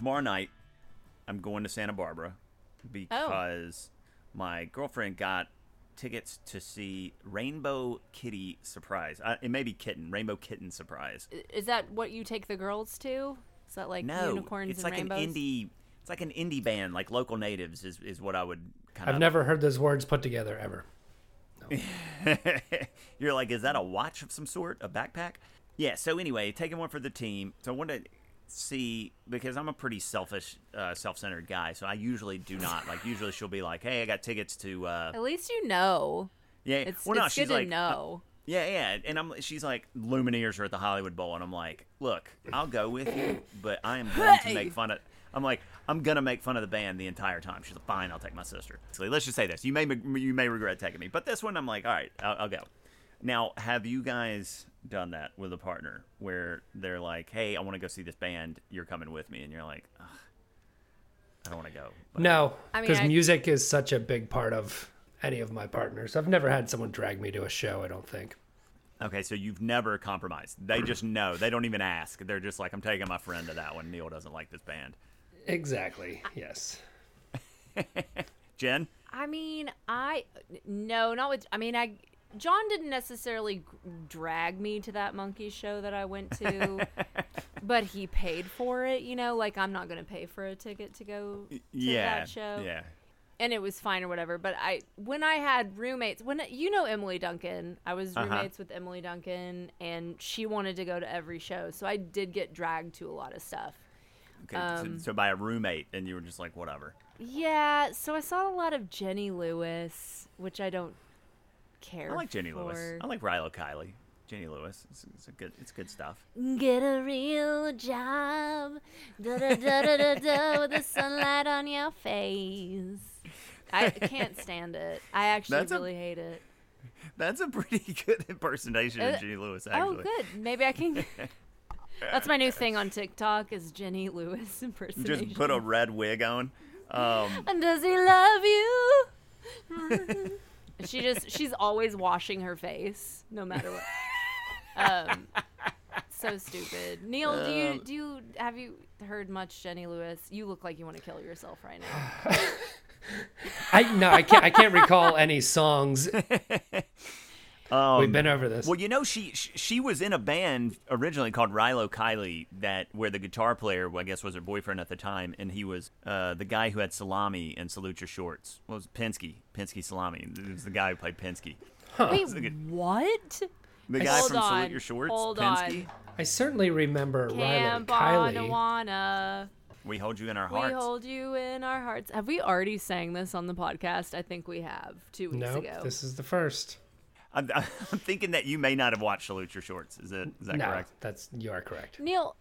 tomorrow night I'm going to Santa Barbara because my girlfriend got tickets to see Rainbow Kitty Surprise. Uh, it may be Kitten, Rainbow Kitten Surprise. Is that what you take the girls to? Is that like no, unicorns it's and like rainbows? an indie. It's like an indie band, like local natives is, is what I would kind of. I've never heard those words put together ever. You're like, is that a watch of some sort, a backpack? Yeah. So anyway, taking one for the team. So I wanted to see because I'm a pretty selfish, uh, self-centered guy. So I usually do not like. Usually she'll be like, "Hey, I got tickets to." Uh, At least you know. yeah. It's, well, no, it's she's good like, to know. Yeah, yeah, and I'm. She's like, Lumineers are at the Hollywood Bowl, and I'm like, look, I'll go with you, but I am going to make fun of. I'm like, I'm gonna make fun of the band the entire time. She's like, fine, I'll take my sister. So let's just say this: you may you may regret taking me, but this one, I'm like, all right, I'll, I'll go. Now, have you guys done that with a partner where they're like, hey, I want to go see this band, you're coming with me, and you're like, Ugh, I don't want to go. But No, I mean, because I- music is such a big part of any of my partners. I've never had someone drag me to a show. I don't think. Okay, so you've never compromised. They just know. They don't even ask. They're just like, I'm taking my friend to that one. Neil doesn't like this band. Exactly. Yes. Jen? I mean, I no, not with. I mean, I John didn't necessarily drag me to that monkey show that I went to, but he paid for it. You know, like I'm not going to pay for a ticket to go to yeah. that show. Yeah. and it was fine or whatever. But I, when I had roommates, when you know Emily Duncan, I was Uh-huh. roommates with Emily Duncan, and she wanted to go to every show, so I did get dragged to a lot of stuff. Okay. Um, so, so by a roommate, and you were just like, whatever. Yeah, so I saw a lot of Jenny Lewis, which I don't care. I like Jenny Lewis. I like Rilo Kiley. Jenny Lewis. It's, it's a good. It's good stuff. Get a real job, da da da da da da, with the sunlight on your face. I can't stand it. I actually That's a- really hate it. That's a pretty good impersonation Uh, of Jenny Lewis. Actually. Oh, good. Maybe I can. That's my new thing on TikTok is Jenny Lewis impersonation. Just put a red wig on. Um, And does he love you? She just she's always washing her face, no matter what. Um, so stupid. Neil, do Um, you do you have you heard much Jenny Lewis? You look like you want to kill yourself right now. I no, I can't. I can't recall any songs. um, We've been over this. Well, you know, she she she was in a band originally called Rilo Kiley, that where the guitar player, well, I guess, was her boyfriend at the time, and he was uh, the guy who had Salami and Salute Your Shorts. What was it? Pinsky? Pinsky Salami. It was the guy who played Pinsky. Wait, a good- what? The guy Hold from on, Salute Your Shorts. hold Pinsky. on. I certainly remember Riley Camp Kylie. Anawanna. We hold you in our hearts. We hold you in our hearts. Have we already sang this on the podcast? I think we have two weeks No, ago. this is the first. I'm, I'm thinking that you may not have watched Salute Your Shorts. Is that is that no, correct? that's you are correct. Neil,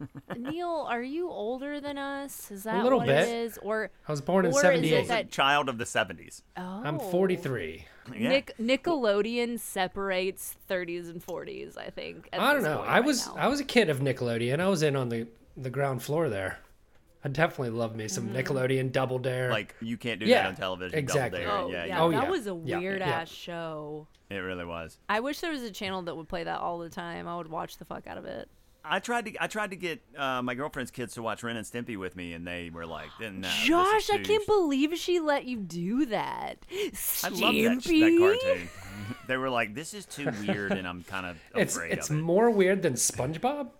Neil, are you older than us? Is that a little what bit. it is? Or I was born in is '78. that- Child of the '70s. oh, I'm 43. Yeah. Nick, Nickelodeon separates 30s and 40s. I think. I don't know. I right was now. I was a kid of Nickelodeon. I was in on the the ground floor there. I definitely love me some Nickelodeon Double Dare. Like you can't do Yeah, that on television. exactly. Double Dare. Oh yeah, yeah, yeah, Oh, that was a Yeah, weird yeah. ass show. it really was. I wish there was a channel that would play that all the time. I would watch the fuck out of it. I tried to I tried to get uh, my girlfriend's kids to watch Ren and Stimpy with me, and they were like, "No, Josh, I can't believe she let you do that. I love that, that cartoon. they were like, "This is too weird," and I'm kind of it's it's of it. more weird than SpongeBob.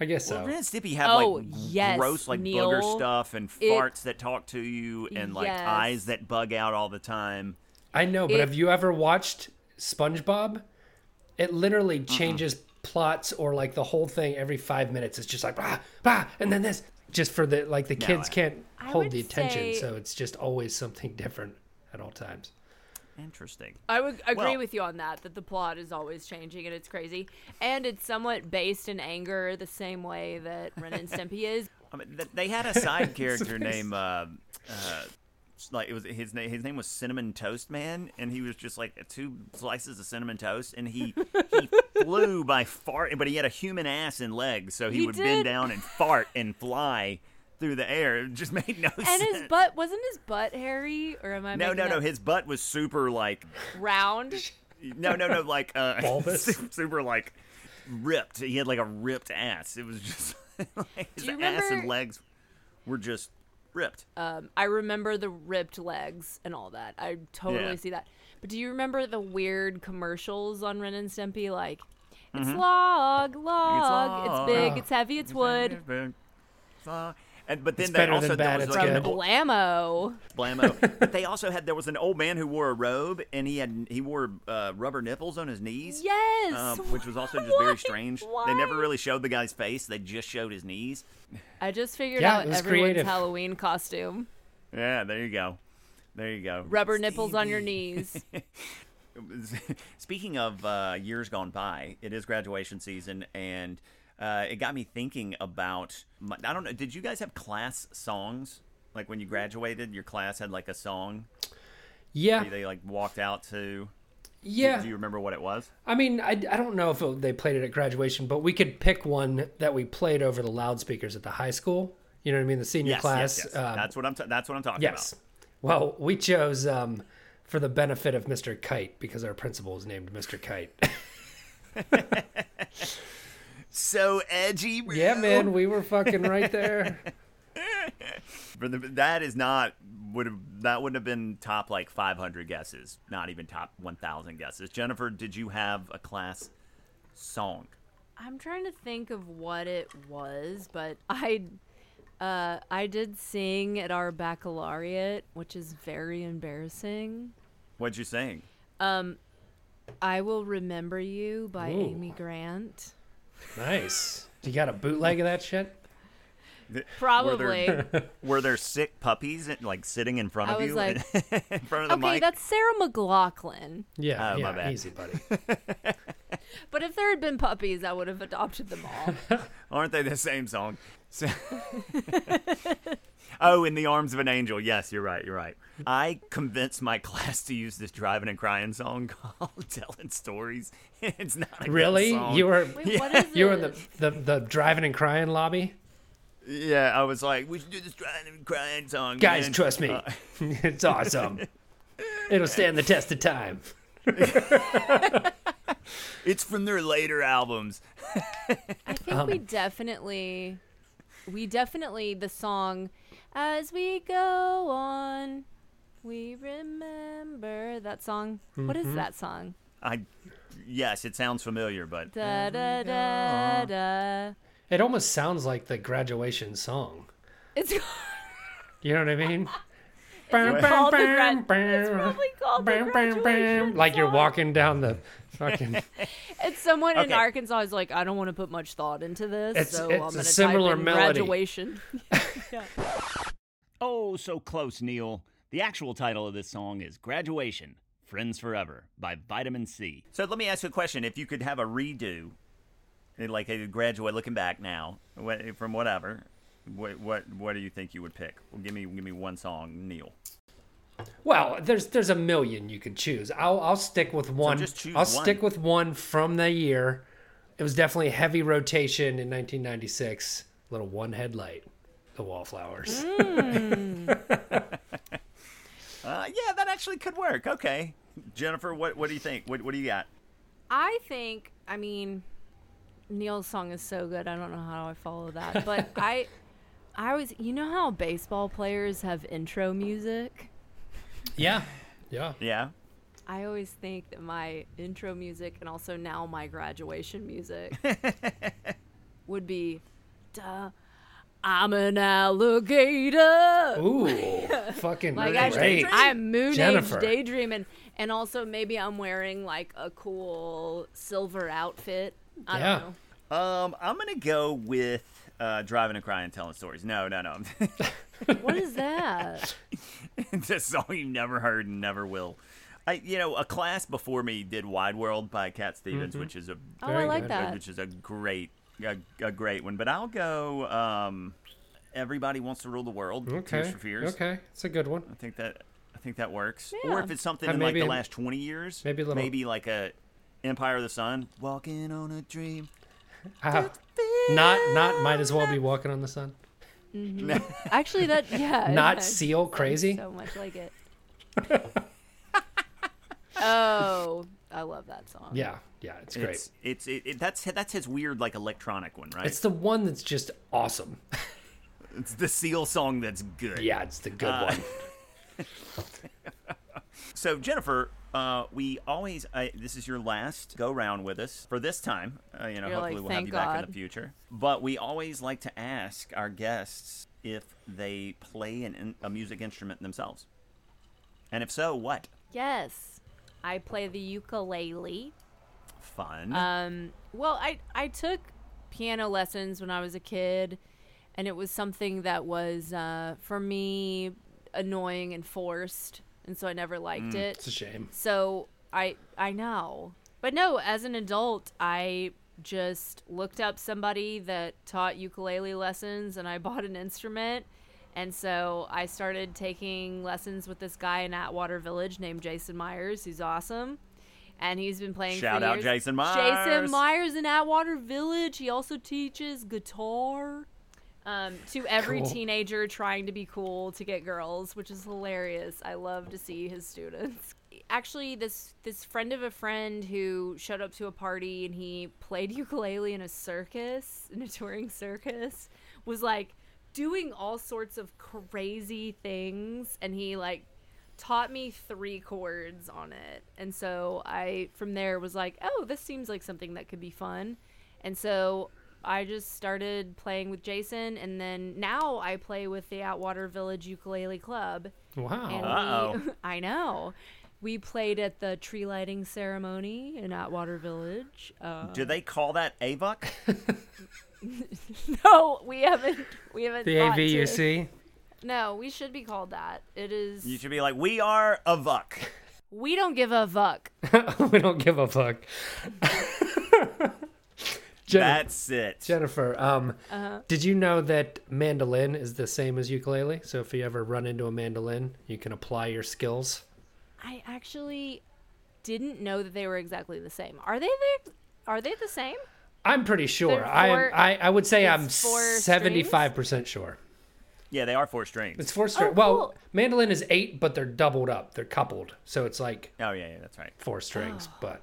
I guess so. Well, Ren and Stimpy have Oh, like yes, gross like Neil. booger stuff and It- farts that talk to you and like Yes. eyes that bug out all the time. I know, but It- have you ever watched SpongeBob? It literally changes plots or like the whole thing every five minutes. It's just like bah, bah, and then this. just for the like the No, kids I- can't I hold would the attention, say- so it's just always something different at all times. Interesting. I would agree Well- with you on that. That the plot is always changing and it's crazy, and it's somewhat based in anger, the same way that Ren and Stimpy is. I mean, they had a side character named uh, uh, like it was his name. His name was Cinnamon Toast Man, and he was just like two slices of cinnamon toast, and he he flew by fart, but he had a human ass and legs, so he, He would did. bend down and fart and fly through the air. It just made no And sense. And his butt wasn't his butt hairy, or am I? no, making no, no. His butt was super like round. no, no, no, like uh, Bulbous? super like ripped. He had like a ripped ass. It was just like his you ass and legs were just ripped. Um, I remember the ripped legs and all that. I totally Yeah. see that. But do you remember the weird commercials on Ren and Stimpy? Like, it's Mm-hmm. log, log, it's, log. big, it's heavy, it's wood. And but then It's they also than there was like good. an old- Blammo. blammo. but they also had there was an old man who wore a robe and he had he wore uh, rubber nipples on his knees. Yes. Um, which was also just very Why? strange. They never really showed the guy's face; they just showed his knees. I just figured Yeah, out it was everyone's creative. Halloween costume. Yeah, there you go, there you go. Rubber nipples on your knees. Speaking of uh, years gone by, it is graduation season, and uh, it got me thinking about. My, I don't know. Did you guys have class songs? Like when you graduated, your class had like a song Yeah, they like walked out to. yeah. Do you remember what it was? I mean, I, I don't know if it, they played it at graduation, but we could pick one that we played over the loudspeakers at the high school. You know what I mean? The senior Yes, class. yes, yes. um, that's what I'm. T- that's what I'm talking about yes. Well, we chose um, for the benefit of Mr. Kite because our principal is named Mr. Kite. about. So edgy. Bro. yeah, man, we were fucking right there. For the, that is not would have that wouldn't have been top like 500 guesses. Not even top 1,000 guesses. Jennifer, did you have a class song? I'm trying to think of what it was, but I uh, I did sing at our baccalaureate, which is very embarrassing. What'd you sing? Um, I will remember you by Ooh. Amy Grant. Nice. You got a bootleg of that shit? Probably. Were there, were there sick puppies like sitting in front I of was you like- in front of the okay, mic? that's Sarah McLachlan. Yeah, Oh, my yeah, bad. easy, buddy. But if there had been puppies, I would have adopted them all. Aren't they the same song? So- oh, in the arms of an angel. Yes, you're right. You're right. I convinced my class to use this driving and crying song called "Telling Stories." It's not a good Really? song. You were Wait, what is you were in the, the the driving and crying lobby? Yeah, I was like, we should do this driving and crying song. Guys, man." trust me. Uh, it's awesome. It'll stand the test of time. it's from their later albums. I think we definitely, we definitely the song, as we go on, we remember that song. What is mm-hmm. that song? I, yes, it sounds familiar, but Da da da da. It almost sounds like the graduation song. It's You know what I mean? It's called the gra- it's probably called the graduation Like you're walking down the fucking. It's someone in Arkansas is like, I don't want to put much thought into this, It's- so it's I'm a gonna similar type in melody. graduation. Oh, so close, Neil. The actual title of this song is Graduation Friends Forever by Vitamin C. So let me ask you a question: If you could have a redo, eh, like a graduate looking back now from whatever, what what what do you think you would pick? Well, give me give me one song, Neil. Well, there's there's a million you could choose. I'll I'll stick with one. just choose I'll one. stick with one from the year. It was definitely heavy rotation in 1996. Little one headlight, the Wallflowers. Uh, yeah, that actually could work. Okay, Jennifer, what what do you think? What what do you got? I think, I mean, Neil's song is so good. I don't know how I follow that, but I, I was, you know how baseball players have intro music. Yeah, yeah. Yeah, I always think that my intro music and also now my graduation music would be, duh, I'm an alligator. Ooh, fucking Like I, great. I'm moon Jennifer. age daydreaming, and also maybe I'm wearing like a cool silver outfit. I Yeah. don't know. Um, I'm gonna go with Uh, driving and crying, and telling stories. No, no, no. What is that? it's a song you never heard and never will. I, you know, a class before me did "Wild World" by Cat Stevens, which is a Oh, Very I like good. that. which is a great, a, a great one. But I'll go. Um, Everybody wants to rule the world. Okay. Tears Okay. for Fears. Okay. It's a good one. I think that I think that works. Yeah. Or if it's something Uh, in like the last twenty years, maybe a little- maybe like a Empire of the Sun, walking on a dream. Ah, not not might as well be walking on the sun. Actually, that yeah. Not it seal crazy. So much like it. oh, I love that song. Yeah, yeah, it's great. It's it's it, it, that's that's his weird like electronic one, right? It's the one that's just awesome. It's the Seal song that's good. Yeah, it's the good Uh, one. So Jennifer, uh, we always I, this is your last go round with us for this time. Uh, you know, You're hopefully like, we'll have "Thank you back in the future. But we always like to ask our guests if they play an, a music instrument themselves, and if so, what? Yes, I play the ukulele. Fun. Um, well, I I took piano lessons when I was a kid, and it was something that was uh, for me annoying and forced, and so I never liked mm, it. It's a shame. So I I know. But no, as an adult, I just looked up somebody that taught ukulele lessons and I bought an instrument. And so I started taking lessons with this guy in Atwater Village named Jason Myers, who's awesome. And he's been playing Shout out years. Jason Myers. Jason Myers in Atwater Village. He also teaches guitar um, to every Cool. teenager trying to be cool to get girls, which is hilarious. I love to see his students. Actually, this this friend of a friend who showed up to a party and he played ukulele in a circus, in a touring circus, was like doing all sorts of crazy things, and he like taught me three chords on it. And so I from there was like, "Oh, this seems like something that could be fun." And so I just started playing with Jason and then now I play with the Atwater Village Ukulele Club. Wow. And we I know. We played at the tree lighting ceremony in Atwater Village. Uh, Do they call that AVUC? no, we haven't. We haven't. the thought to. AVUC. No, we should be called that. It is. You should be like, we are a VUC. we don't give a fuck. we don't give a fuck. Jen- That's it. Jennifer, um, Uh-huh. did you know that mandolin is the same as ukulele? So if you ever run into a mandolin, you can apply your skills. I actually didn't know that they were exactly the same. Are they the? Are they the same? I'm pretty sure. They're I, I I would say I'm it's four strings? 75 percent sure. Yeah, they are four strings. It's four strings. Oh, Well, cool. mandolin is eight, but they're doubled up. They're coupled, so it's like oh yeah, yeah, that's right. four strings. Oh. But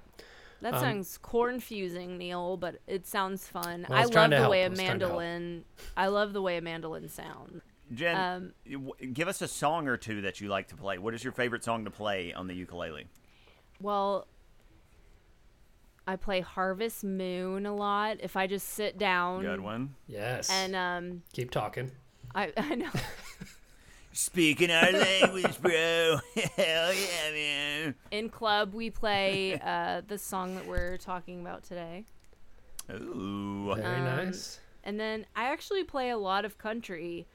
That Um, sounds cornfusing, Neil, but it sounds fun. Well, I I love to the way a help. I was trying to help. mandolin. I love the way a mandolin sounds. Jen, Um, give us a song or two that you like to play. What is your favorite song to play on the ukulele? Well, I play Harvest Moon a lot. If I just sit down Good one. yes, and um, keep talking. I I know Speaking our language, bro. Hell yeah, man. in club we play uh, the song that we're talking about today. Ooh. Very Um, nice. And then I actually play a lot of country.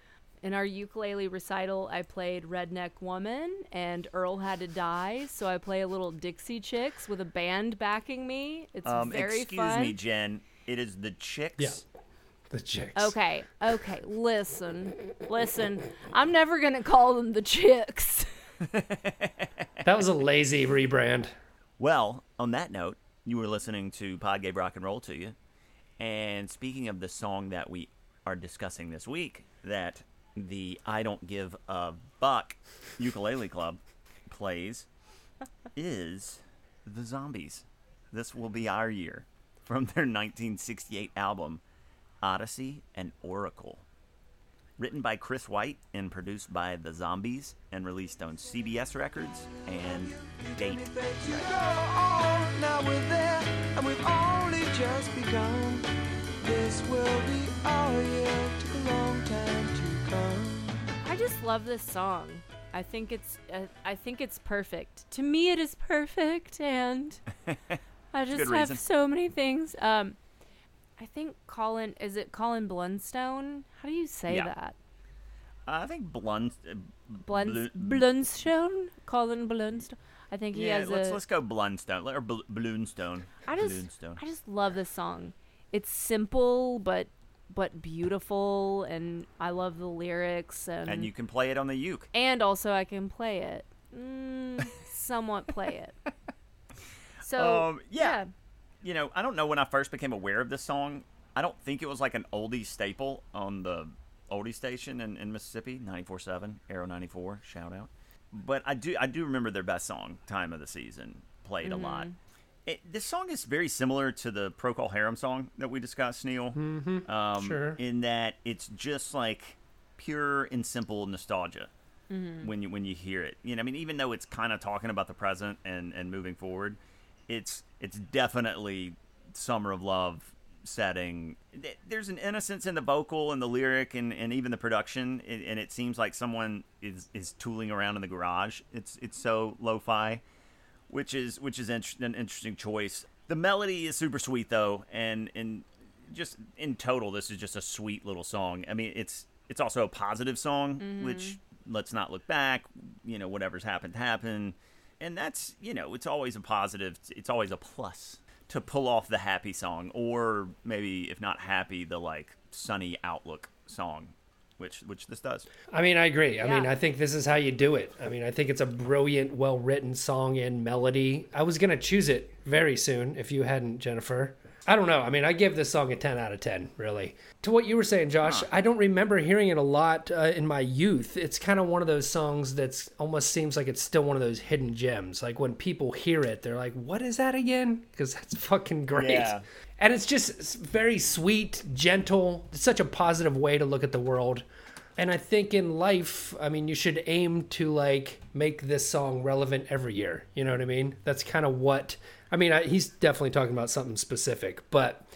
In our ukulele recital, I played Redneck Woman and Earl Had to Die. So I play a little Dixie Chicks with a band backing me. It's Um, very excuse fun. me, Jen. It is the chicks. Yeah. The chicks. Okay, okay, listen, listen. I'm never gonna call them the Chicks. That was a lazy rebrand. Well, on that note, you were listening to Pod Gave Rock and Roll to you. And speaking of the song that we are discussing this week, that the I Don't Give a Buck Ukulele Club plays, is The Zombies. This will be our year from their 1968 album, Odessey and Oracle. Written by Chris White and produced by The Zombies and released on CBS Records and Date. to go on. Now we're there, and we've only just begun. This will be our year. A long time to come. I just love this song. I think it's uh, I think it's perfect. To me, it is perfect, and I just have reason. so many things. Um, I think Colin is it Colin Blunstone? How do you say Yeah. that? I think Blund. uh, Blun- Blunstone? Colin Blunstone. I think he yeah, has let's a. let's go Blundstone or Bl- Bloonstone. I just Bloonstone. I just love this song. It's simple but but beautiful, and I love the lyrics and and you can play it on the uke. and also I can play it. Mm, somewhat play it. So Um, yeah. You know, I don't know when I first became aware of this song. I don't think it was like an oldie staple on the oldie station in, in Mississippi, 94.7, Arrow 94, shout out. But I do I do remember their best song, Time of the Season, played a lot. It, this song is very similar to the Procol Harum song that we discussed, Neil. Mm-hmm. Um, Sure. In that it's just like pure and simple nostalgia when you when you hear it. You know, I mean, even though it's kind of talking about the present and and moving forward, it's it's definitely summer of love setting. There's an innocence in the vocal and the lyric and, and even the production, and it seems like someone is is tooling around in the garage. It's it's so lo-fi which is which is an interesting choice. The melody is super sweet though, and and just in total, this is just a sweet little song. I mean, it's it's also a positive song, mm-hmm. which let's not look back. You know, whatever's happened happened, and that's you know, it's always a positive. It's always a plus to pull off the happy song, or maybe if not happy, the like sunny outlook song, which which this does. I mean, I agree. I mean, I think this is how you do it. I mean, I think it's a brilliant, well written song and melody. I was going to choose it very soon if you hadn't, Jennifer. I don't know. I mean, I give this song a 10 out of 10, really. To what you were saying, Josh, I don't remember hearing it a lot uh, in my youth. It's kind of one of those songs that's almost seems like it's still one of those hidden gems. Like when people hear it, they're like, what is that again? Because that's fucking great. Yeah. And it's just very sweet, gentle. It's such a positive way to look at the world. And I think in life, I mean, you should aim to like make this song relevant every year. You know what I mean? That's kind of what I mean. I, he's definitely talking about something specific, but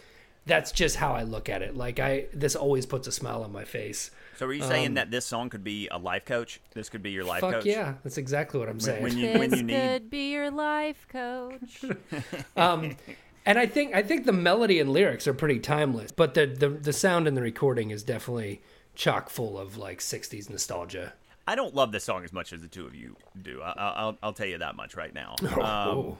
that's just how I look at it. Like I, this always puts a smile on my face. So, are you saying that this song could be a life coach? This could be your life Fuck coach. yeah, that's exactly what I'm saying. when you when this you need could be your life coach. um, and I think I think the melody and lyrics are pretty timeless, but the the, the sound in the recording is definitely chock full of like '60s nostalgia. I don't love this song as much as the two of you do. I, I- I'll, I'll tell you that much right now. Um, Oh.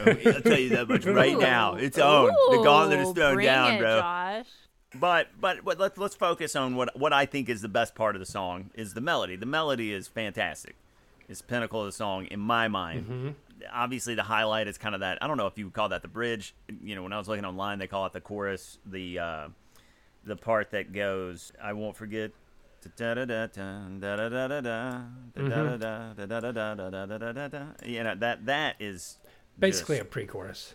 I'll tell you that much right Ooh. now. It's owned. Ooh, the gauntlet is thrown bring down, it, bro. Josh. But, but but let's let's focus on what what I think is the best part of the song is the melody. The melody is fantastic. It's the pinnacle of the song in my mind. Mm-hmm. Obviously, the highlight is kind of that. I don't know if you would call that the bridge. You know, when I was looking online, they call it the chorus. The uh, the part that goes, "I won't forget you know that that is Basically a pre-chorus.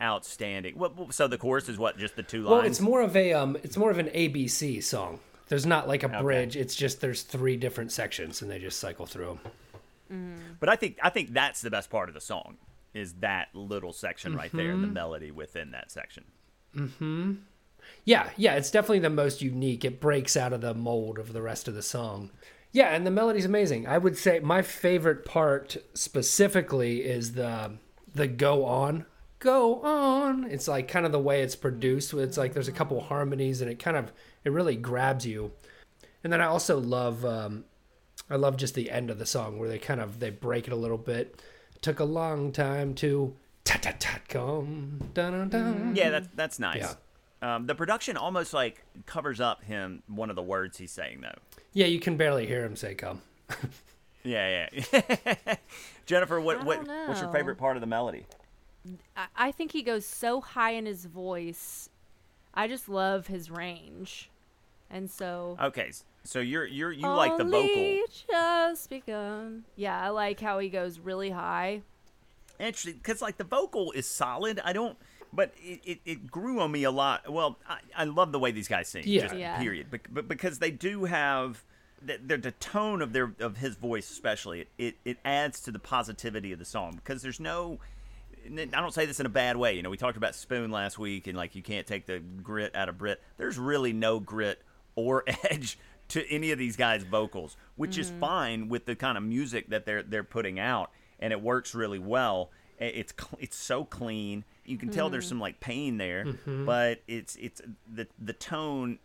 outstanding. What, what- so the chorus is what? Just the two lines. Well, it's more of a um, it's more of an ABC song. There's not like a bridge. It's just there's three different sections, and they just cycle through them. But I think I think that's the best part of the song is that little section right there, Mm-hmm. the melody within that section. Hmm. Yeah, yeah, it's definitely the most unique. It breaks out of the mold of the rest of the song. Yeah, and the melody's amazing. I would say my favorite part specifically is the the go on. Go on. It's like kind of the way it's produced. It's like there's a couple harmonies and it kind of it really grabs you. And then I also love um I love just the end of the song where they kind of they break it a little bit. Took a long time to ta ta ta come dun dun dun. Yeah, that's that's nice. Yeah. Um, the production almost like covers up him one of the words he's saying though. Yeah, you can barely hear him say come. Yeah, yeah. Jennifer, what what don't what's your favorite part of the melody? I, I think he goes so high in his voice. I just love his range, and so Okay, so you're you're you like the vocal. Just begun. Yeah, I like how he goes really high. Interesting, because like the vocal is solid. I don't, but it, it, it grew on me a lot. Well, I, I love the way these guys sing. Yeah. just Yeah. Period. But, but because they do have the, the, the tone of their of his voice, especially, it, it it adds to the positivity of the song because there's no. I don't say this in a bad way. You know, we talked about Spoon last week, and like you can't take the grit out of Britt. There's really no grit or edge to any of these guys' vocals, which is mm-hmm. fine with the kind of music that they're they're putting out, and it works really well. It's it's so clean, you can tell there's mm-hmm. some like pain there, mm-hmm. but it's it's the the tone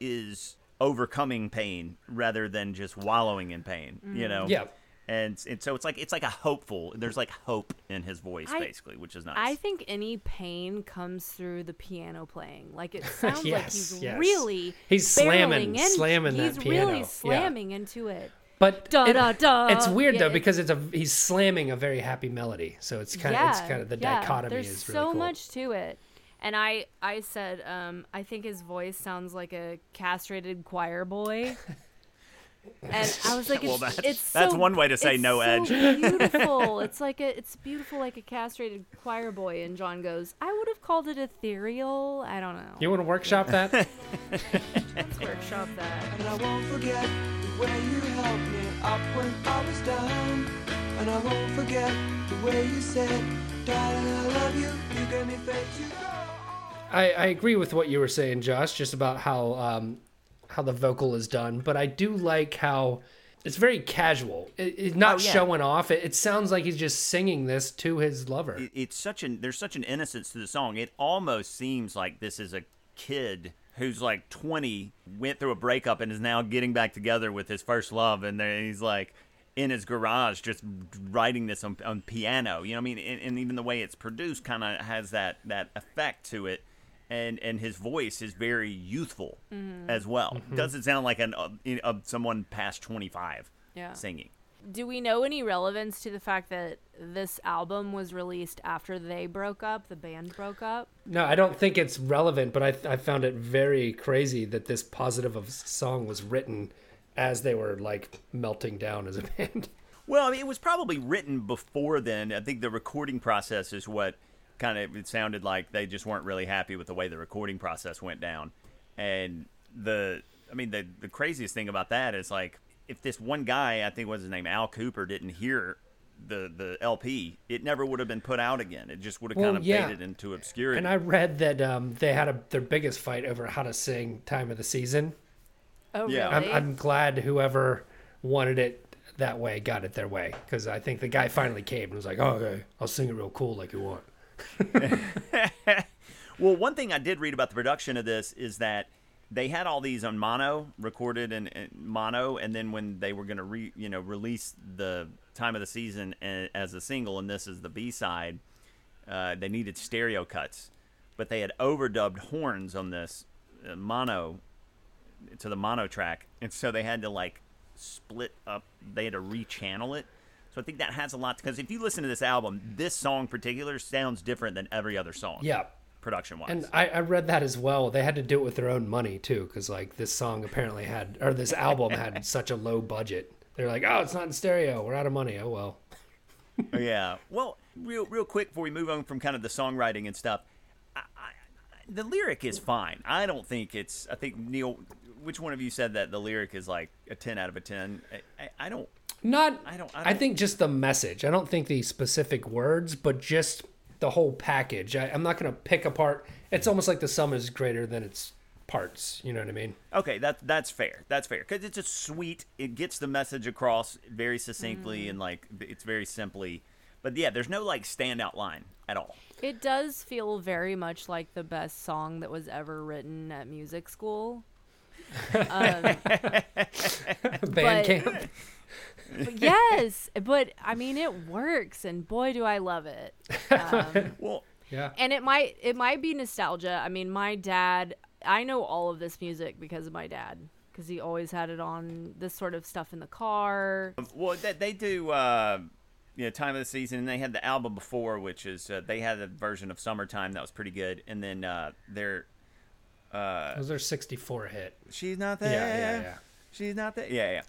is overcoming pain rather than just wallowing in pain. You mm. know. Yeah. And, and so it's like it's like a hopeful. There's like hope in his voice, I- basically, which is nice. I think any pain comes through the piano playing. Like it sounds like he's yes. really He's slamming- in. slamming that He's piano, really yeah. slamming into it. But Da, it- da, da. it's weird Yeah, though because it's a he's slamming a very happy melody, so it's kind of it's kind of the yeah. dichotomy There's is really so cool. much to it. And I, I said, um, I think his voice sounds like a castrated choir boy. And I was like, Well, it's, that's- it's that's so- one way to say it's no so edge. Beautiful. it's like a, it's beautiful like a castrated choir boy. And John goes, I would have called it ethereal. I don't know. You want to workshop that? Let's workshop that. And I won't forget the way you helped me up when I was down. And I won't forget the way you said, darling, I love you. You gave me faith to go. I, I agree with what you were saying, Josh, just about how um, how the vocal is done. But I do like how it's very casual. It, it's not Oh, yeah. showing off. It, it sounds like he's just singing this to his lover. it, it's such an there's such an innocence to the song. It almost seems like this is a kid who's like 20, went through a breakup and is now getting back together with his first love, and there he's like in his garage just writing this on, on piano. You know what I mean? And, and even the way it's produced kind of has that that effect to it. And, and his voice is very youthful as well. Doesn't sound like an uh, you someone past twenty five Yeah. singing. Do we know any relevance to the fact that this album was released after they broke up, the band broke up? No, I don't think it's relevant, but I, I found it very crazy that this positive of song was written as they were like melting down as a band. Well, I mean, it was probably written before then. I think the recording process is what kind of it sounded like they just weren't really happy with the way the recording process went down. And the, I mean, the the craziest thing about that is like if this one guy, I think was his name, Al Kooper, didn't hear the the LP, it never would have been put out again. It just would have Well, kind of yeah. faded into obscurity. And I read that um, they had a, their biggest fight over how to sing "Time of the Season." Oh, Yeah. I'm. I'm glad whoever wanted it that way got it their way because I think the guy finally caved and was like, "Oh, okay, I'll sing it real cool like you want." Well, one thing I did read about the production of this is that they had all these on mono, recorded in mono, and then when they were going to re, you know, release the time of the season as a single, and this is the B side, uh, they needed stereo cuts, but they had overdubbed horns on this uh, mono to the mono track, and so they had to like split up. They had to rechannel it. So I think that has a lot because if you listen to this album, this song in particular sounds different than every other song Yeah. production wise. And I, I read that as well. They had to do it with their own money too, because like this song apparently had, or this album had such a low budget. They're like, oh, it's not in stereo. We're out of money. Oh well. yeah. Well, real real quick before we move on from kind of the songwriting and stuff, I, I, the lyric is fine. I don't think it's. I think Neil, which one of you said that the lyric is like a ten out of a ten? I, I don't. Not. I don't- I I, don't- think just the message. I don't think the specific words, but just the whole package. I, I'm not gonna pick apart. It's almost like the sum is greater than its parts. You know what I mean? Okay, that that's fair. That's fair because it's just sweet. It gets the message across very succinctly and like it's very simply. But yeah, there's no like standout line at all. It does feel very much like the best song that was ever written at music school. Um, Band camp. But yes, but I mean it works, and boy, do I love it. Um, Well, Yeah. and it might it might be nostalgia. I mean, my dad. I know all of this music because of my dad, because he always had it on this sort of stuff in the car. Well, they, they do, uh, you know, time of the season, and they had the album before, which is uh, they had a version of "Summertime" that was pretty good, and then uh, their That was their 64 hit. "She's Not There," Yeah, yeah, yeah. she's not there, yeah, yeah,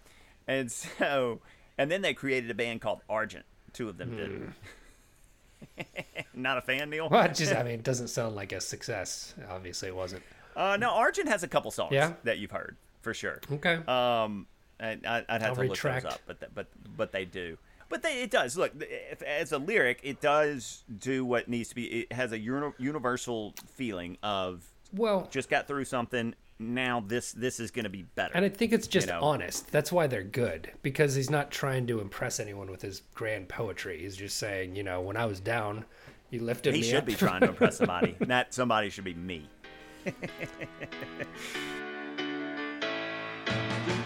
and so, and then they created a band called Argent. Two of them did. not a fan, Neil. Well, just I mean, it doesn't sound like a success. Obviously, it wasn't. Uh, no, Argent has a couple songs Yeah? that you've heard for sure. Okay. Um, I, I, I'd have I'll to retract. look those up, but th- but but they do. But they, it does look if, as a lyric, it does do what needs to be. It has a uni- universal feeling of well, just got through something. Now this this is going to be better. and I think it's just know. honest. That's why they're good because he's not trying to impress anyone with his grand poetry. He's just saying, you know, when I was down, You lifted He me He should up. be trying to impress somebody. that somebody should be me.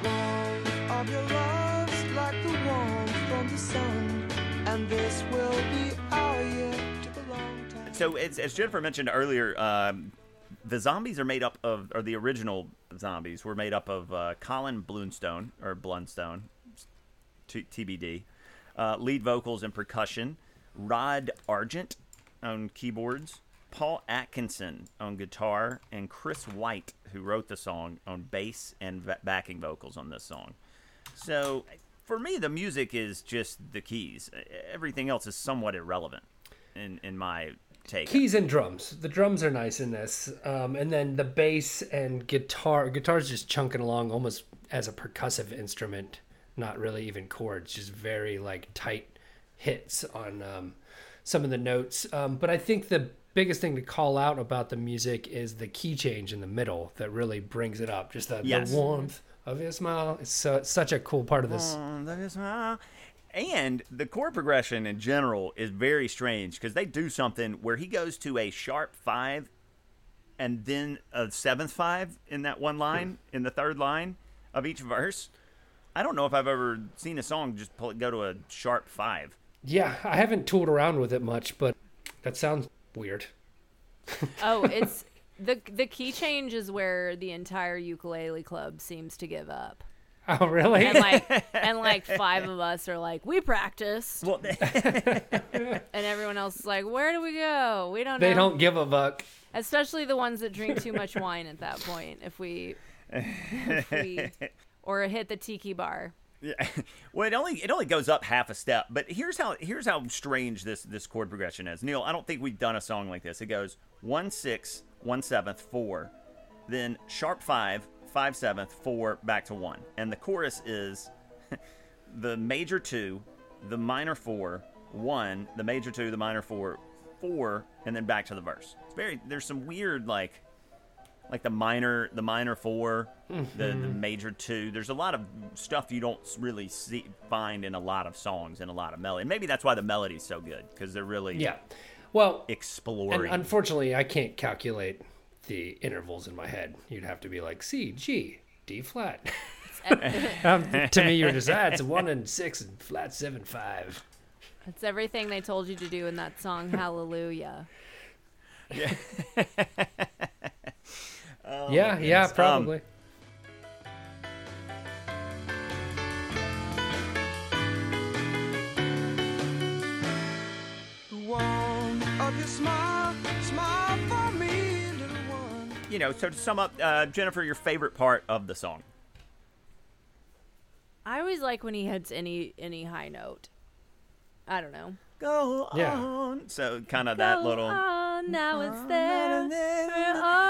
warmth of your love's like the warmth from the sun, and this will be our year. Took a long time. So, as, as Jennifer mentioned earlier, um, the zombies are made up of, or the original zombies were made up of uh, Colin Blunstone or Blunstone, t- TBD, uh, lead vocals and percussion, Rod Argent on keyboards, Paul Atkinson on guitar, and Chris White, who wrote the song, on bass and va- backing vocals on this song. So, for me, the music is just the keys. Everything else is somewhat irrelevant in, in my take. Keys and drums. The drums are nice in this, um, and then the bass and guitar. Guitar's just chunking along almost as a percussive instrument, not really even chords, just very like tight hits on um, some of the notes. Um, but I think the biggest thing to call out about the music is the key change in the middle that really brings it up. Just the, Yes. the warmth of your smile. It's so it's such a cool part of this. That is my- And the chord progression in general is very strange because they do something where he goes to a sharp five and then a seventh five in that one line, in the third line of each verse. I don't know if I've ever seen a song just pull, go to a sharp five. Yeah, I haven't tooled around with it much, but that sounds weird. Oh, it's the the key change is where the entire ukulele club seems to give up. Oh, really? And like and like five of us are like, we practiced. Well, And everyone else is like, Where do we go? We don't they know. don't give a fuck. Especially the ones that drink too much wine at that point. If we, if we or hit the tiki bar. Yeah. Well, it only it only goes up half a step. But here's how here's how strange this this chord progression is. Neil, I don't think we've done a song like this. It goes one six, one seventh, four, then sharp five, five seventh, four, back to one, and the chorus is the major two, the minor four, one, the major two, the minor four, four, and then back to the verse. It's very there's some weird like like the minor the minor 4 the, the mm-hmm. major two there's a lot of stuff you don't really see find in a lot of songs and a lot of melody and maybe that's why the melody's so good because they're really Yeah. Well, and exploring unfortunately, I can't calculate the intervals in my head. You'd have to be like C, G, D flat. um, to me, you're just, ah, it's a one and six and flat seven, five. It's everything they told you to do in that song, Hallelujah. Oh, yeah, yeah, Um, probably. The warmth of your smile, you know so to sum up uh, jennifer your favorite part of the song I always like when he hits any any high note. I don't know. go Yeah. on so kind of that little on, now it's there.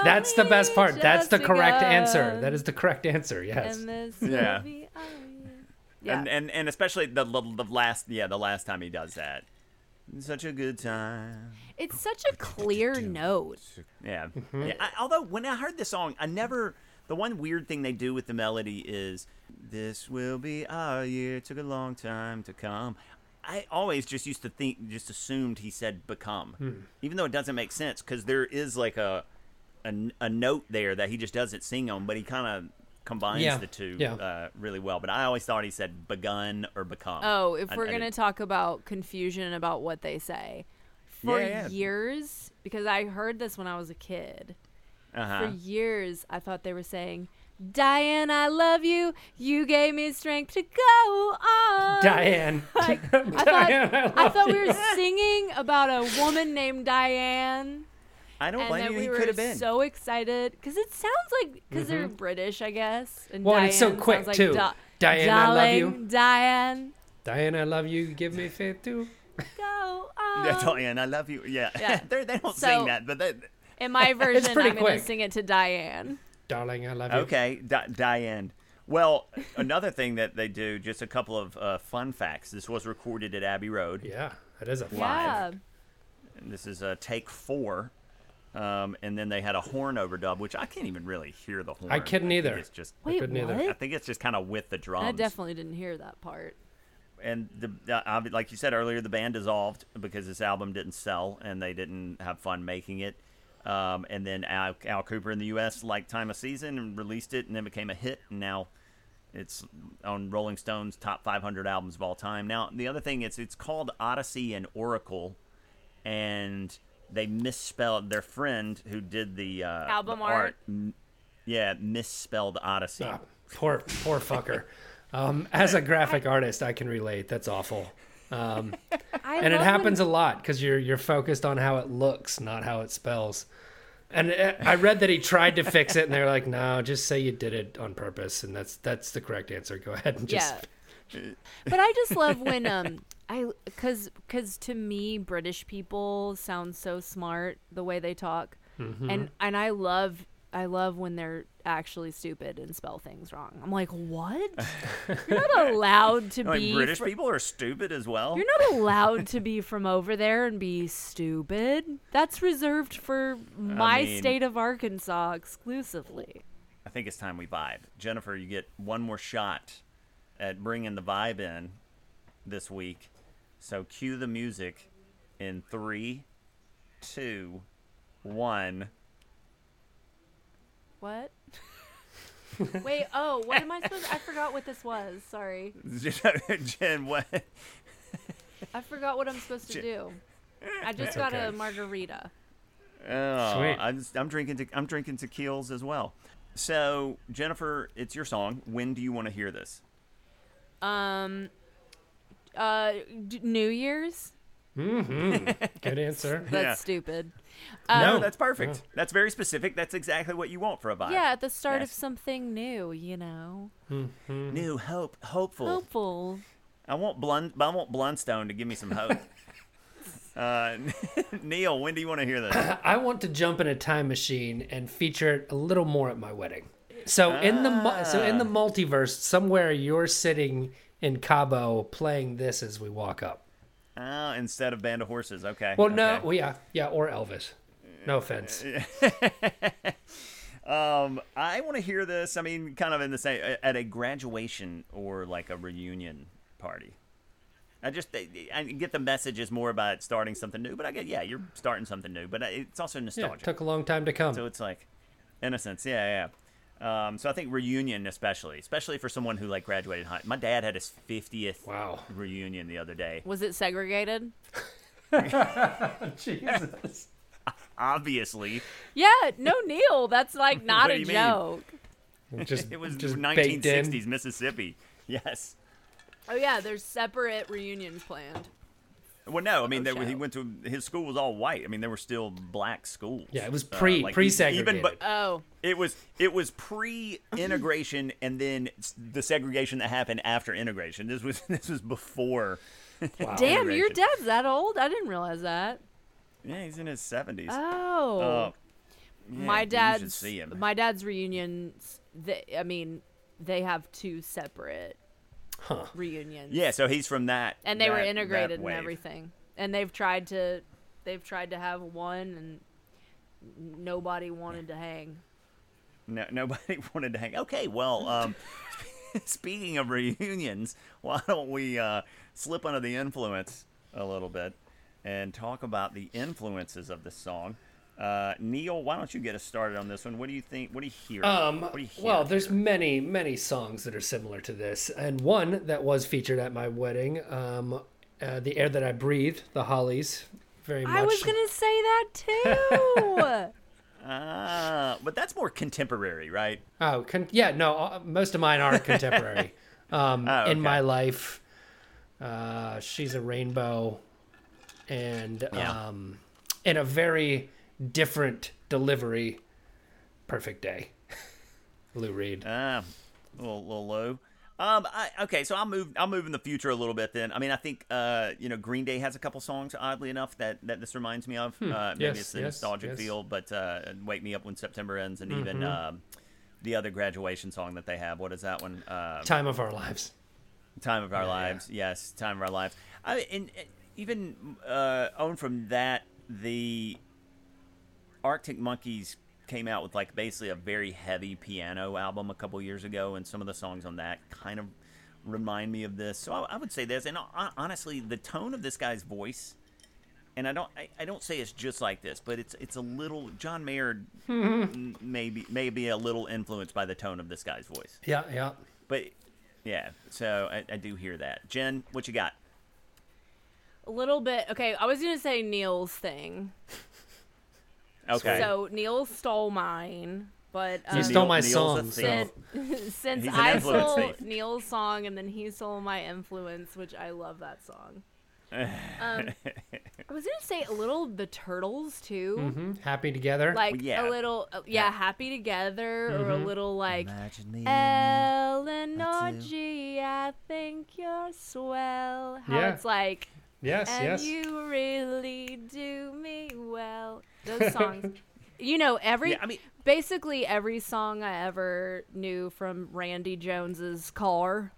That's the best part. That's the correct begun. answer. That is the correct answer. Yes. Yeah. will be our year. Yeah. and, and and especially the, the the last yeah the last time he does that such a good time it's such a clear note. Yeah. Mm-hmm. yeah. I, although when I heard the song, I never. The one weird thing they do with the melody is, "This will be our year." Took a long time to come. I always just used to think, just assumed he said "become," Hmm. even though it doesn't make sense because there is like a, a a note there that he just doesn't sing on, but he kind of combines Yeah. the two Yeah. uh, really well. But I always thought he said "begun" or "become." Oh, if we're I going to didn't- talk about confusion about what they say. For Yeah, yeah. years, because I heard this when I was a kid. uh-huh. For years, I thought they were saying, Diane, I love you. You gave me strength to go on. Diane. Like, I thought, I I thought we were singing about a woman named Diane. I don't and blame you. we He could have been. so excited because it sounds like because they're British, I guess. And Mm-hmm. Well, and it's so quick, like too. Di- Diane, I love you. Diane, Diane, I love you. Give me faith too. go on. Yeah, Diane, I love you. Yeah, Yeah. They're- don't So- sing that, but they, In my version, pretty I'm going to sing it to Diane. Darling, I love you. Okay, Di- Diane. Well, another thing that they do, just a couple of uh, fun facts. This was recorded at Abbey Road. Yeah, that is a fun. Yeah. And this is uh, take four. Um, and then they had a horn overdub, which I can't even really hear the horn. I couldn't either. It's just, I Wait, couldn't either. I think it's just kind of with the drums. I definitely didn't hear that part. and the, the obvi- like you said earlier, the band dissolved because this album didn't sell and they didn't have fun making it. Um, and then Al, Al Kooper in the U.S. liked Time of Season and released it, and then became a hit. And now it's on Rolling Stone's top 500 albums of all time. Now the other thing is it's called Odessey and Oracle, and they misspelled their friend who did the uh, Album the art? m- yeah, misspelled Odyssey. Ah, poor, poor fucker. Um, as a graphic artist, I can relate. That's awful. Um, and it happens when- a lot because you're you're focused on how it looks, not how it spells. And uh, I read that he tried to fix it, and they're like, "No, just say you did it on purpose," and that's that's the correct answer. Go ahead and just Yeah. but I just love when um I cuz cuz to me British people sound so smart the way they talk. Mm-hmm. And and I love I love when they're actually stupid and spell things wrong. I'm like, "What? You're not allowed to Like be British fr- people are stupid as well. You're not allowed to be from over there and be stupid. That's reserved for my mean- state of Arkansas exclusively. I think it's time we vibe. Jennifer, you get one more shot at bringing the vibe in this week. So cue the music in three, two, one. What? Wait, oh, what am I supposed I forgot what this was. Sorry. Jen, what? I forgot what I'm supposed to do. I just got a margarita. Oh, Sweet. I'm, I'm drinking. Te- I'm drinking tequilas as well. So Jennifer, it's your song. When do you want to hear this? Um uh d- New Year's? Mm-hmm. good answer. That's Yeah. stupid. No. Um, No, that's perfect. That's very specific. That's exactly what you want for a vibe. Yeah, at the start of Yes. something new, you know. New hope, hopeful. Hopeful. I want Blund, I want Blunstone to give me some hope. uh, Neil, when do you want to hear this? I want to jump in a time machine and feature it a little more at my wedding. So in the mu- so in the Ah. multiverse, somewhere you're sitting in Cabo playing this as we walk up. Oh, instead of Band of Horses. Okay. Well, no, okay. well, yeah, yeah, or Elvis. No offense. Um, I want to hear this. I mean, kind of in the same at a graduation or like a reunion party. I just I get the message is more about starting something new, but I get yeah, you're starting something new, but it's also Yeah, nostalgic. took a long time to come. So it's like innocence. Yeah, yeah. Um, so I think reunion, especially, especially for someone who like graduated high. My dad had his fiftieth Wow. reunion the other day. Was it segregated? Jesus. Obviously, Yeah, no Neil. That's like not a joke. Just it was just baked in. 1960s Mississippi. Yes. Oh yeah, there's separate reunions planned. Well, no, I mean, Oh, there, he went to his school was all white. I mean, there were still black schools. Yeah, it was Uh, pre- like, pre-segregated. Even, but Oh, it was it was pre-integration, and then the segregation that happened after integration. This was this was before. Wow. damn, your Integration. dad's that old? I didn't realize that. Yeah, he's in his seventies. Oh, Uh, my you dad's see him. my dad's reunions. They, I mean, they have two separate Huh. reunions. Yeah, so he's from that, and they were that- that integrated and everything. And they've tried to, they've tried to have one, and nobody wanted to hang. No, nobody wanted to hang. Okay, well, um, speaking of reunions, why don't we uh, slip under the influence a little bit and talk about the influences of this song? Uh, Neil, why don't you get us started on this one? What do you think? What do you hear? Um, what do you hear well, there's here? many, many songs that are similar to this, and one that was featured at my wedding, um, uh, "The Air That I Breathe," the Hollies, very much. I was gonna say that too. Ah, but that's more contemporary, right? Oh, con- yeah, no, uh, most of mine are contemporary. um, Oh, In my life, uh, she's a rainbow, and Yeah. um, in a very different delivery. Perfect day. Lou Reed. Ah, a little, little low. Um, I, okay, so I'll move. I'll move in the future a little bit. Then, I mean, I think uh, you know, Green Day has a couple songs, oddly enough, that that this reminds me of. Uh, maybe Yes, it's the yes, nostalgic yes. feel, but uh, "Wake Me Up When September Ends" and even um, the other graduation song that they have. What is that one? Um, Time of our lives. Time of Our Yeah, Lives. Yes, Time of Our Lives. I, and, and even uh, on from that, the Arctic Monkeys came out with like basically a very heavy piano album a couple years ago, and some of the songs on that kind of remind me of this. So I, I would say this, and honestly, the tone of this guy's voice, and I don't, I, I don't say it's just like this, but it's it's a little. John Mayer maybe maybe a little influenced by the tone of this guy's voice, Yeah, yeah. but yeah. So I, I do hear that. Jen, what you got? A little bit. Okay, I was gonna say Neil's thing. Okay. So Neil stole mine, but You um, stole my Neil's song. thief. So. since, since I influence stole thief. Neil's song and then he stole my influence, which I love that song. Um, I was gonna say a little the Turtles too, hmm Happy together. like yeah. a little uh, yeah, Yeah. happy together or a little like Imagine me. Eleanor. G, I think you're swell. How Yeah. it's like yes, and yes. you really do me well. Those songs. you know, every Yeah, I mean- basically every song I ever knew from Randy Jones's car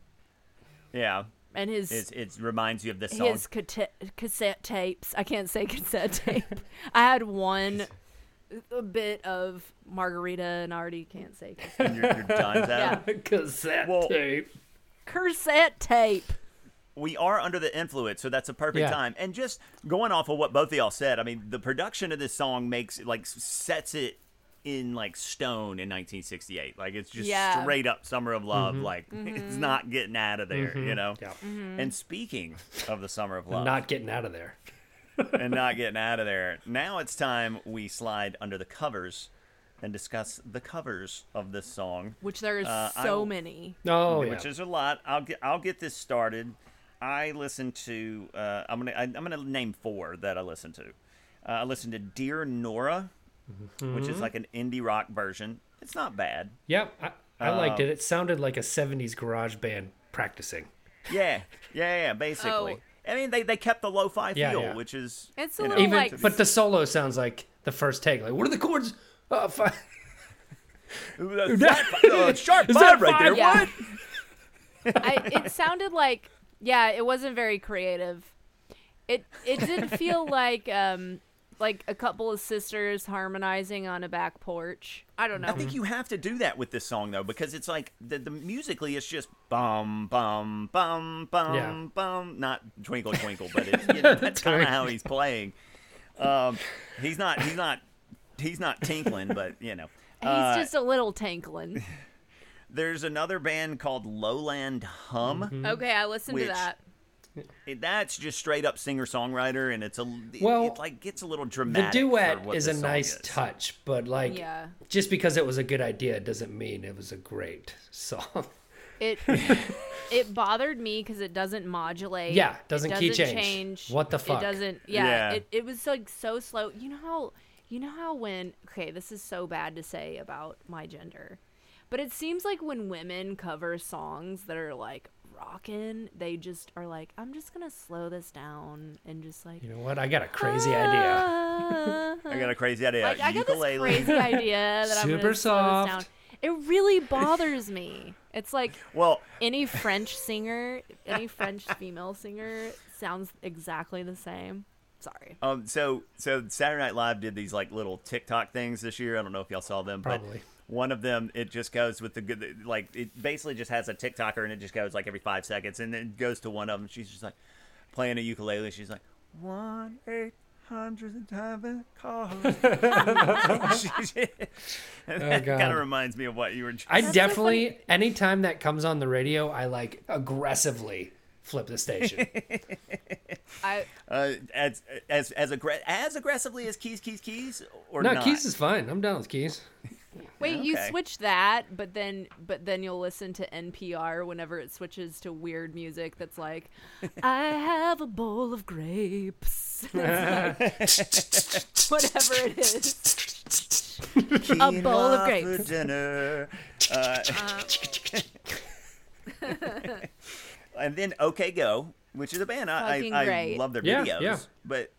yeah, and his it's, it reminds you of this song. his cate- cassette tapes. I can't say cassette tape. I had one a bit of margarita and I already can't say cassette. and your, your time's out. Yeah. Cassette Well- tape. cassette tape. We are under the influence, so that's a perfect Yeah. time. And just going off of what both of y'all said, I mean, the production of this song makes like sets it in like stone in 1968. Like it's just Yeah. straight up Summer of Love. Like Mm-hmm. it's not getting out of there, you know. Yeah. And speaking of the Summer of Love, Not getting out of there. and not getting out of there, now it's time we slide under the covers and discuss the covers of this song. Which there's Uh, so will- many. Oh, yeah. which is a lot. I'll get I'll get this started. I listened to uh, I'm gonna I, I'm gonna name four that I listened to. Uh, I listened to Dear Nora, which is like an indie rock version. It's not bad. Yep, I, I liked Uh, it. It sounded like a 70s garage band practicing. Yeah, yeah, yeah. Basically, Oh. I mean they, they kept the lo-fi Yeah, feel, yeah. which is It's a you know, little Even, like but the solo sounds like the first take. Like, what are the chords? Uh, fi- uh, sharp Is five that right there. Yeah. What? I, it sounded like yeah it wasn't very creative it it did feel like um like a couple of sisters harmonizing on a back porch i don't know I think you have to do that with this song though, because it's like the, the musically it's just bum bum bum bum Yeah. bum, not twinkle twinkle, but it's you know, that's kind of how he's playing. Um, he's not he's not he's not tinkling, but you know. he's Uh, just a little tinkling there's another band called Lowland Hum. Mm-hmm. okay i listened Which- to that It- That's just straight up singer songwriter, and it's a it, Well, it, like gets a little the dramatic. for duet what is a nice is. touch, but like, Yeah. just because it was a good idea doesn't mean it was a great song. it it bothered me because it doesn't modulate Yeah, It doesn't key change. What the fuck? it doesn't yeah, Yeah. It, it was like so slow you know how you know how when okay this is so bad to say about my gender but it seems like when women cover songs that are like rocking, they just are like i'm just gonna slow this down and just like You know what? I got a crazy idea. I got a crazy idea. like i got this crazy idea that i'm gonna slow this down it really bothers me it's like Well, any French singer, any French female singer sounds exactly the same. Sorry. Um, so so Saturday Night Live did these like little TikTok things this year. I don't know if y'all saw them, Probably. but one of them it just goes with the good like it basically just has a TikToker and it just goes like every five seconds and then it goes to one of them. She's just like playing a ukulele. She's like one eight hundred time call. that Oh, God. kind of reminds me of what you were. Just I definitely, anytime that comes on the radio, I like aggressively flip the station. I uh, as as as aggra- as aggressively as keys keys keys or no, not? keys is fine. I'm down with keys. Wait. You switch that, but then but then you'll listen to NPR whenever it switches to weird music that's like, I have a bowl of grapes. Like- whatever it is. a bowl of grapes. for dinner. Uh, and then OK Go, which is a band I, I, I love their Yeah, videos, yeah. but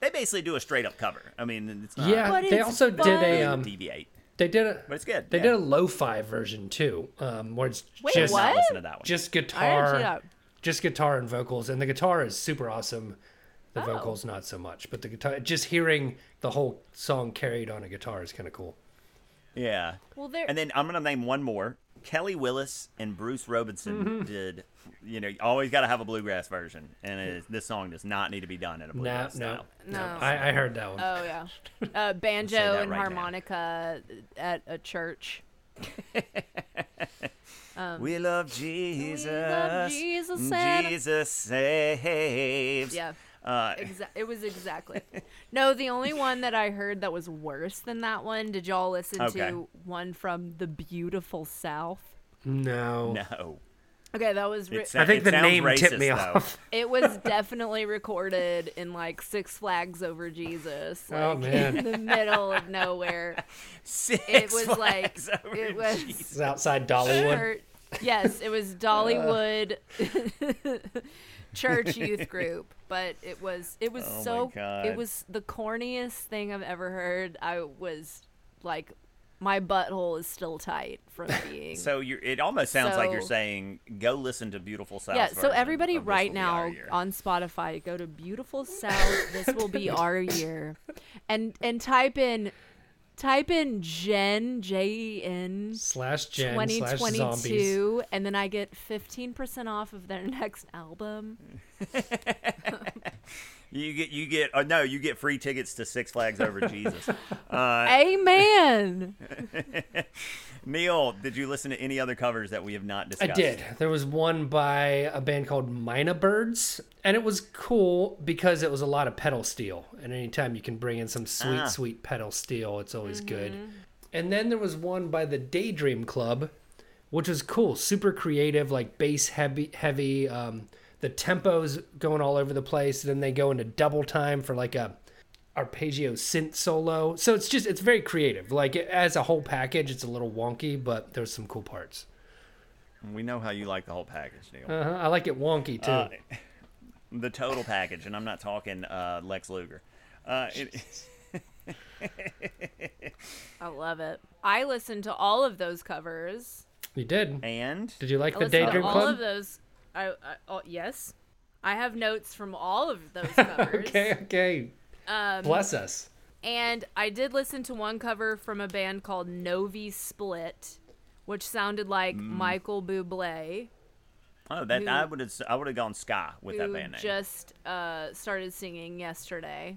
they basically do a straight up cover. I mean, it's not Yeah, But they it's also did a um, deviate, they did a but it's good. they yeah. did a lo-fi version too, um, where it's Wait, just what? listen to that one. just I didn't guitar, that. just guitar and vocals, and the guitar is super awesome. The Oh. vocals not so much, but the guitar, just hearing the whole song carried on a guitar is kind of cool. yeah. Well, there. And then I'm gonna name one more. Kelly Willis and Bruce Robison Mm-hmm. did. You know, you always got to have a bluegrass version, and it is, this song does not need to be done in a bluegrass no, style. No. I, I heard that one. Oh yeah, uh, banjo that and right now. harmonica at a church. we love Jesus. love Jesus, Jesus saves. Yeah. Uh, Exa- it was exactly. no, the only one that I heard that was worse than that one. Did y'all listen Okay. to one from the beautiful South? no. no. Okay, that was. Ri- It, I think the sounds name tipped me though. off. it was definitely recorded in like Six Flags Over Jesus, like Oh, man. in the middle of nowhere. Six It was like Flags over it was. It's outside Dollywood. church- Yes, it was Dollywood Church Youth Group, but it was it was Oh so it was the corniest thing I've ever heard. I was like my butthole is still tight from being So you're, it almost sounds like you're saying, go listen to Beautiful South. yeah, so everybody right now on Spotify, go to Beautiful South. this will be our year, and and type in type in Jen J E N Slash Jen 2022 and then I get 15% off of their next album. You get you get uh, no, you get free tickets to Six Flags Over Jesus. Uh, Amen. Neil, did you listen to any other covers that we have not discussed? I did. There was one by a band called Mynabirds, and it was cool because it was a lot of pedal steel. And anytime you can bring in some sweet, Ah. sweet pedal steel, it's always good. And then there was one by the Daydream Club, which was cool, super creative, like bass heavy, heavy. Um, the tempos going all over the place. Then they go into double time for like a arpeggio synth solo. So it's just it's very creative. Like as a whole package, it's a little wonky, but there's some cool parts. We know how you like the whole package, Neil. Uh-huh. I like it wonky too. Uh, the total package, and I'm not talking uh, Lex Luger. Uh, it, I love it. I listened to all of those covers. you did. and Did you like I the listened to Daydream all of those. I, I oh, yes. I have notes from all of those covers. okay, okay. Um, Bless us. And I did listen to one cover from a band called Novi Split, which sounded like Mm. Michael Bublé, oh, that who- I would have I would have gone ska with that band name. just uh, started singing yesterday.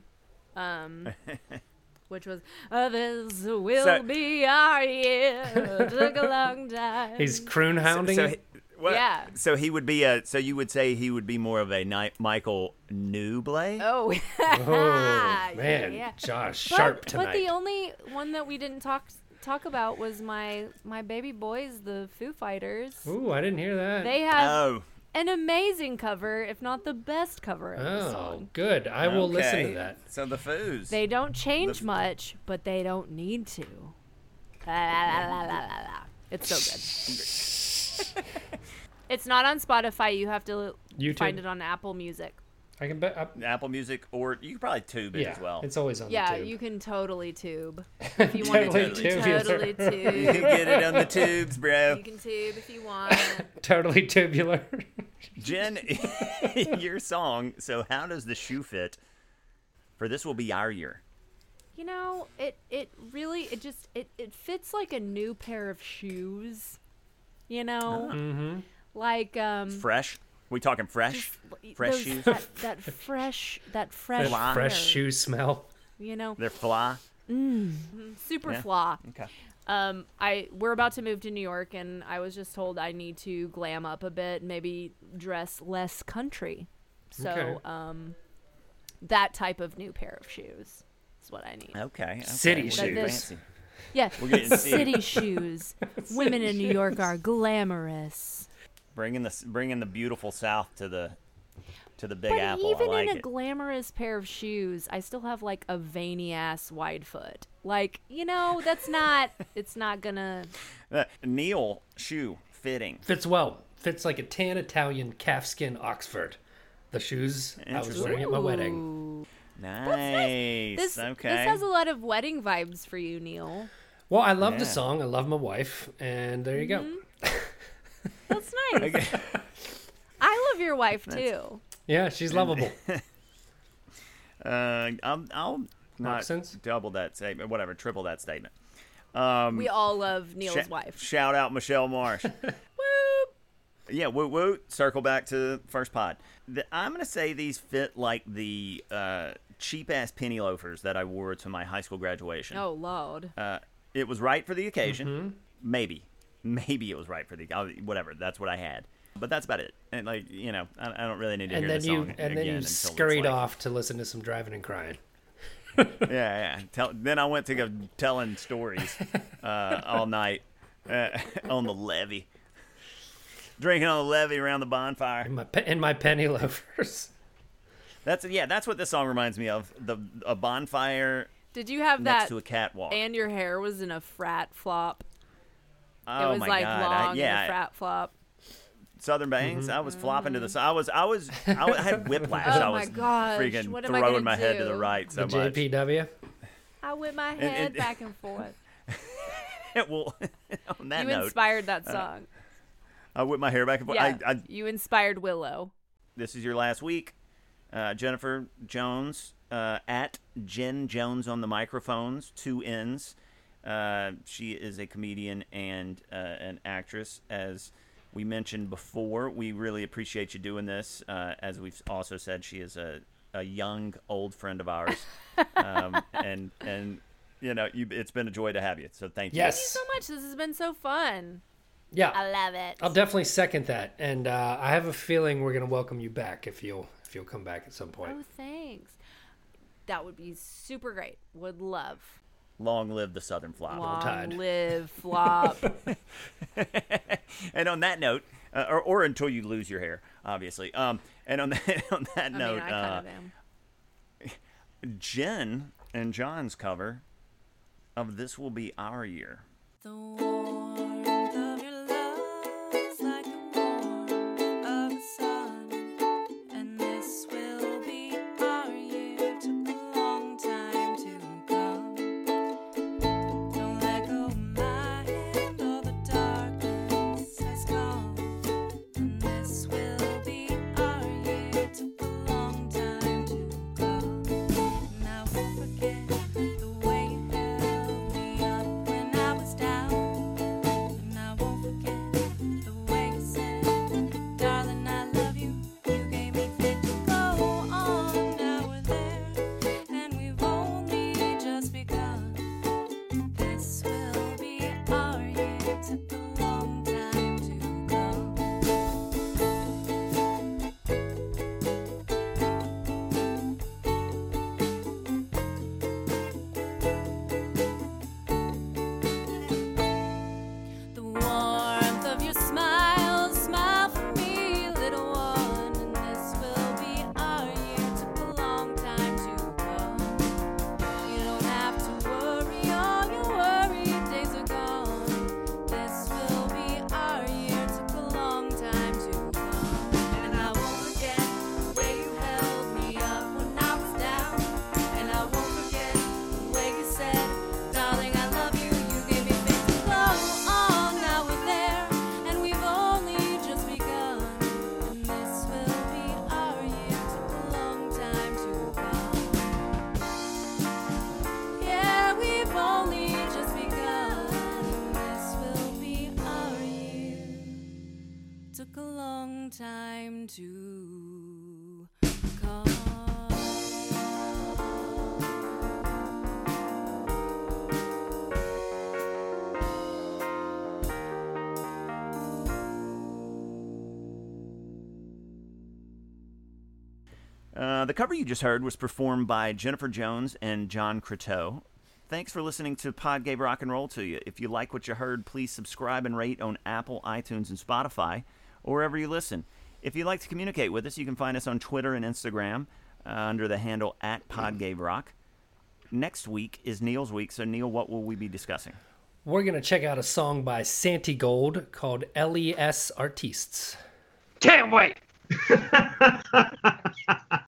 Um, which was uh, "This will So- be our year." Took a long time. He's croon hounding. so it? he, what- Yeah. So he would be a. So you would say he would be more of a ni- Michael Nublé. oh, oh man, yeah. Josh, But, sharp but tonight. the only one that we didn't talk talk about was my my baby boys, the Foo Fighters. Ooh, I didn't hear that. They have Oh, an amazing cover, if not the best cover of the oh, song. good. I will listen to that. So the Foos. They don't change f- much, but they don't need to. La, la, la, la, la, la, la. It's so good. it's not on Spotify. You have to YouTube. find it on Apple Music. I can bet. I, Apple Music, or you could probably tube it yeah, as well. it's always on Tube. Yeah, the tube. you can totally tube if you want Totally to. tubular. Totally You tube. You can get it on the tubes, bro. You can tube if you want. totally tubular. Jen, your song. So how does the shoe fit? For this will be our year. You know, it it really it just it it fits like a new pair of shoes. You know, mm-hmm. Uh-huh. mm-hmm. Like um Fresh. We talking fresh? just fresh those- shoes? That, that fresh that fresh Fly. Fresh air, shoe smell. You know, They're fly. super Yeah. flaw. Okay. Um, I we're about to move to New York, and I was just told I need to glam up a bit, maybe dress less country. So, Okay. um, that type of new pair of shoes is what I need. Okay. okay. City We're shoes. getting This- Yeah, We're getting city shoes. Women in New York are glamorous. Bringing the bringing the beautiful South to the to the Big but Apple. even I like in a it. glamorous pair of shoes, I still have like a veiny ass wide foot. Like, you know, that's not. it's not gonna. Uh, Neil shoe fitting. Fits well. Fits like a tan Italian calfskin Oxford. The shoes I was wearing at my wedding. Ooh. Nice. This okay. this has a lot of wedding vibes for you, Neil. Well, I love the song. I love my wife, and there you go. That's nice. I love your wife too. Yeah, she's lovable. Uh, I'll, I'll not Moccasins? double that statement, whatever, triple that statement. Um, We all love Neil's sh- wife. Shout out Michelle Marsh. Whoop. Yeah, woot woot. Circle back to first pod. The, I'm gonna say these fit like the uh, cheap ass penny loafers that I wore to my high school graduation. Oh lord. Uh, it was right for the occasion. Mm-hmm. Maybe, maybe it was right for the I- whatever. That's what I had. But that's about it. And like you know, I, I don't really need to And hear then the you song and then again you until it's scurried like- off to listen to some driving and crying. Yeah, yeah. Tell, then I went to go telling stories uh, all night uh, on the levee, drinking on the levee around the bonfire. In my pe- in my penny loafers. That's yeah. That's what this song reminds me of. The a bonfire Did you have next that? to a catwalk. and your hair was in a frat flop. Oh it was my like god! long I, yeah, a frat flop. Southern Bangs. I was flopping to the side. I was I was I was- I had whiplash. Oh I my was gosh, freaking what am I throwing gonna my head to the right so The much. JPW. I whip my and- head back and forth. well, on that you note, inspired that song. I whipped my hair back and forth. yeah, I, I, you inspired Willow. this is your last week. Uh, Jennifer Jones uh, at Jen Jones on the microphones, two N's. Uh, she is a comedian and uh, an actress. As we mentioned before, we really appreciate you doing this. Uh, as we've also said, she is a, a young, old friend of ours. um, and, and, you know, you, it's been a joy to have you. So thank you. Yes. so much. This has been so fun. Yeah. I love it. I'll definitely second that, and uh, I have a feeling we're gonna welcome you back if you'll if you'll come back at some point. Oh, thanks. That would be super great. Would love. Long live the Southern Flop. Long Tide. live flop. and on that note, uh, or, or until you lose your hair, obviously. Um, and on that on that I mean, note, I uh, kind of am. Jen and John's cover of "This Will Be Our Year." The cover you just heard was performed by Jennifer Jones and John Croteau. Thanks for listening to Pod Gave Rock and Roll to you. If you like what you heard, please subscribe and rate on Apple, iTunes, and Spotify, or wherever you listen. If you'd like to communicate with us, you can find us on Twitter and Instagram uh, under the handle at Pod Gave Rock. Next week is Neil's week, so Neil, what will we be discussing? We're gonna check out a song by Santigold called "Les Artistes." Can't wait.